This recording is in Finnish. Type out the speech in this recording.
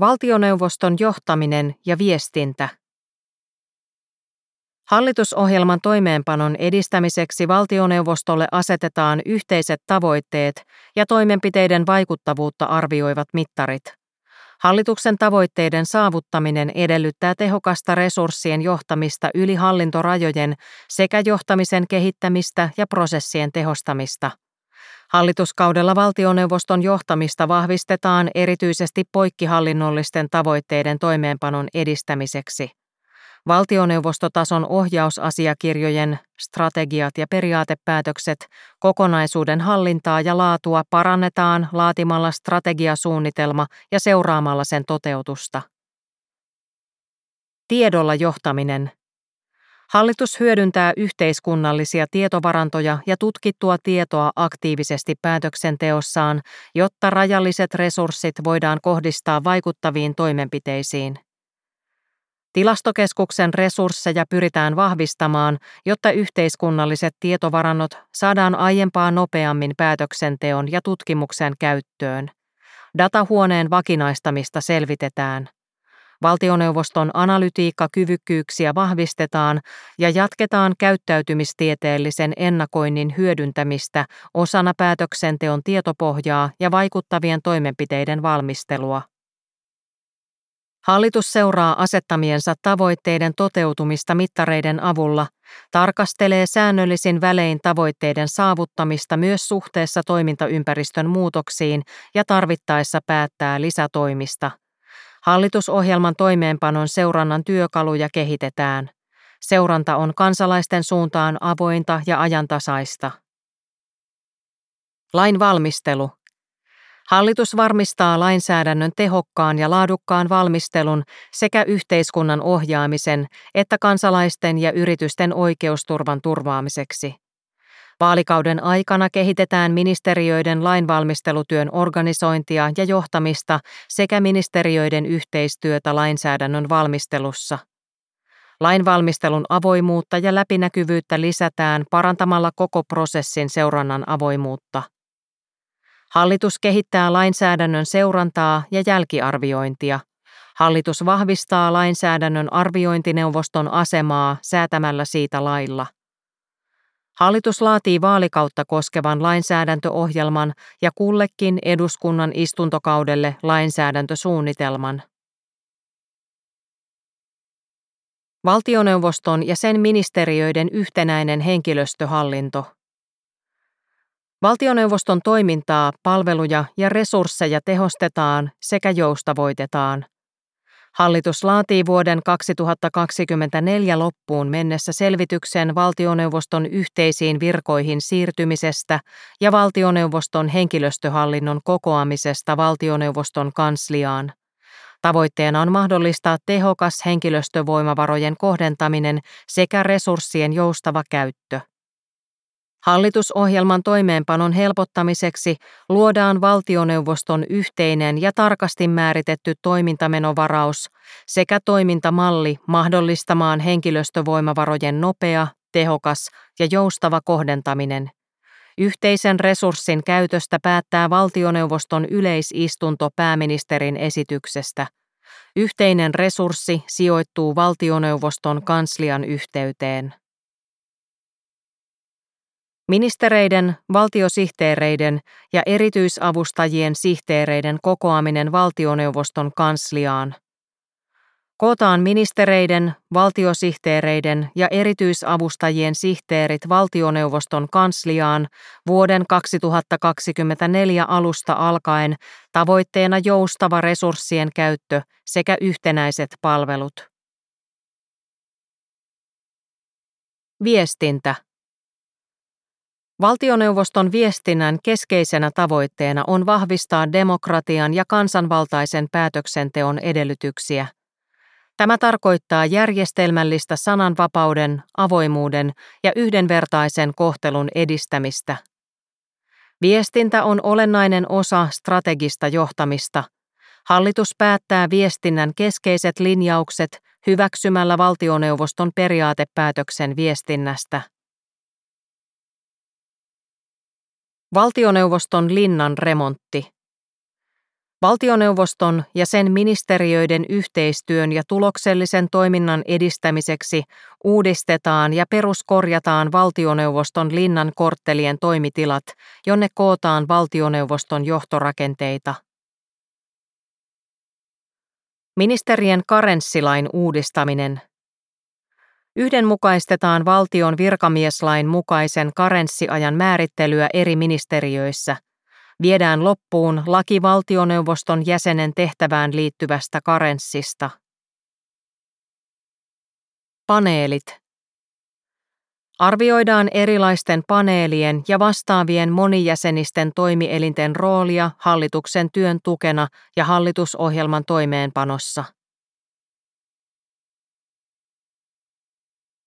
Valtioneuvoston johtaminen ja viestintä. Hallitusohjelman toimeenpanon edistämiseksi valtioneuvostolle asetetaan yhteiset tavoitteet ja toimenpiteiden vaikuttavuutta arvioivat mittarit. Hallituksen tavoitteiden saavuttaminen edellyttää tehokasta resurssien johtamista yli hallintorajojen sekä johtamisen kehittämistä ja prosessien tehostamista. Hallituskaudella valtioneuvoston johtamista vahvistetaan erityisesti poikkihallinnollisten tavoitteiden toimeenpanon edistämiseksi. Valtioneuvostotason ohjausasiakirjojen, strategiat ja periaatepäätökset, kokonaisuuden hallintaa ja laatua parannetaan laatimalla strategiasuunnitelma ja seuraamalla sen toteutusta. Tiedolla johtaminen – Hallitus hyödyntää yhteiskunnallisia tietovarantoja ja tutkittua tietoa aktiivisesti päätöksenteossaan, jotta rajalliset resurssit voidaan kohdistaa vaikuttaviin toimenpiteisiin. Tilastokeskuksen resursseja pyritään vahvistamaan, jotta yhteiskunnalliset tietovarannot saadaan aiempaa nopeammin päätöksenteon ja tutkimuksen käyttöön. Datahuoneen vakinaistamista selvitetään. Valtioneuvoston analytiikkakyvykkyyksiä vahvistetaan ja jatketaan käyttäytymistieteellisen ennakoinnin hyödyntämistä osana päätöksenteon tietopohjaa ja vaikuttavien toimenpiteiden valmistelua. Hallitus seuraa asettamiensa tavoitteiden toteutumista mittareiden avulla, tarkastelee säännöllisin välein tavoitteiden saavuttamista myös suhteessa toimintaympäristön muutoksiin ja tarvittaessa päättää lisätoimista – Hallitusohjelman toimeenpanon seurannan työkaluja kehitetään. Seuranta on kansalaisten suuntaan avointa ja ajantasaista. Lain valmistelu. Hallitus varmistaa lainsäädännön tehokkaan ja laadukkaan valmistelun sekä yhteiskunnan ohjaamisen että kansalaisten ja yritysten oikeusturvan turvaamiseksi. Vaalikauden aikana kehitetään ministeriöiden lainvalmistelutyön organisointia ja johtamista sekä ministeriöiden yhteistyötä lainsäädännön valmistelussa. Lainvalmistelun avoimuutta ja läpinäkyvyyttä lisätään parantamalla koko prosessin seurannan avoimuutta. Hallitus kehittää lainsäädännön seurantaa ja jälkiarviointia. Hallitus vahvistaa lainsäädännön arviointineuvoston asemaa säätämällä siitä lailla. Hallitus laatii vaalikautta koskevan lainsäädäntöohjelman ja kullekin eduskunnan istuntokaudelle lainsäädäntösuunnitelman. Valtioneuvoston ja sen ministeriöiden yhtenäinen henkilöstöhallinto. Valtioneuvoston toimintaa, palveluja ja resursseja tehostetaan sekä joustavoitetaan. Hallitus laatii vuoden 2024 loppuun mennessä selvityksen valtioneuvoston yhteisiin virkoihin siirtymisestä ja valtioneuvoston henkilöstöhallinnon kokoamisesta valtioneuvoston kansliaan. Tavoitteena on mahdollistaa tehokas henkilöstövoimavarojen kohdentaminen sekä resurssien joustava käyttö. Hallitusohjelman toimeenpanon helpottamiseksi luodaan valtioneuvoston yhteinen ja tarkasti määritetty toimintamenovaraus sekä toimintamalli mahdollistamaan henkilöstövoimavarojen nopea, tehokas ja joustava kohdentaminen. Yhteisen resurssin käytöstä päättää valtioneuvoston yleisistunto pääministerin esityksestä. Yhteinen resurssi sijoittuu valtioneuvoston kanslian yhteyteen. Ministereiden, valtiosihteereiden ja erityisavustajien sihteereiden kokoaminen valtioneuvoston kansliaan. Kootaan ministereiden, valtiosihteereiden ja erityisavustajien sihteerit valtioneuvoston kansliaan vuoden 2024 alusta alkaen tavoitteena joustava resurssien käyttö sekä yhtenäiset palvelut. Viestintä. Valtioneuvoston viestinnän keskeisenä tavoitteena on vahvistaa demokratian ja kansanvaltaisen päätöksenteon edellytyksiä. Tämä tarkoittaa järjestelmällistä sananvapauden, avoimuuden ja yhdenvertaisen kohtelun edistämistä. Viestintä on olennainen osa strategista johtamista. Hallitus päättää viestinnän keskeiset linjaukset hyväksymällä valtioneuvoston periaatepäätöksen viestinnästä. Valtioneuvoston linnan remontti. Valtioneuvoston ja sen ministeriöiden yhteistyön ja tuloksellisen toiminnan edistämiseksi uudistetaan ja peruskorjataan valtioneuvoston linnan korttelien toimitilat, jonne kootaan valtioneuvoston johtorakenteita. Ministerien karenssilain uudistaminen. Yhdenmukaistetaan valtion virkamieslain mukaisen karenssiajan määrittelyä eri ministeriöissä – viedään loppuun laki valtioneuvoston jäsenen tehtävään liittyvästä karenssista. Paneelit. Arvioidaan erilaisten paneelien ja vastaavien monijäsenisten toimielinten roolia hallituksen työn tukena ja hallitusohjelman toimeenpanossa.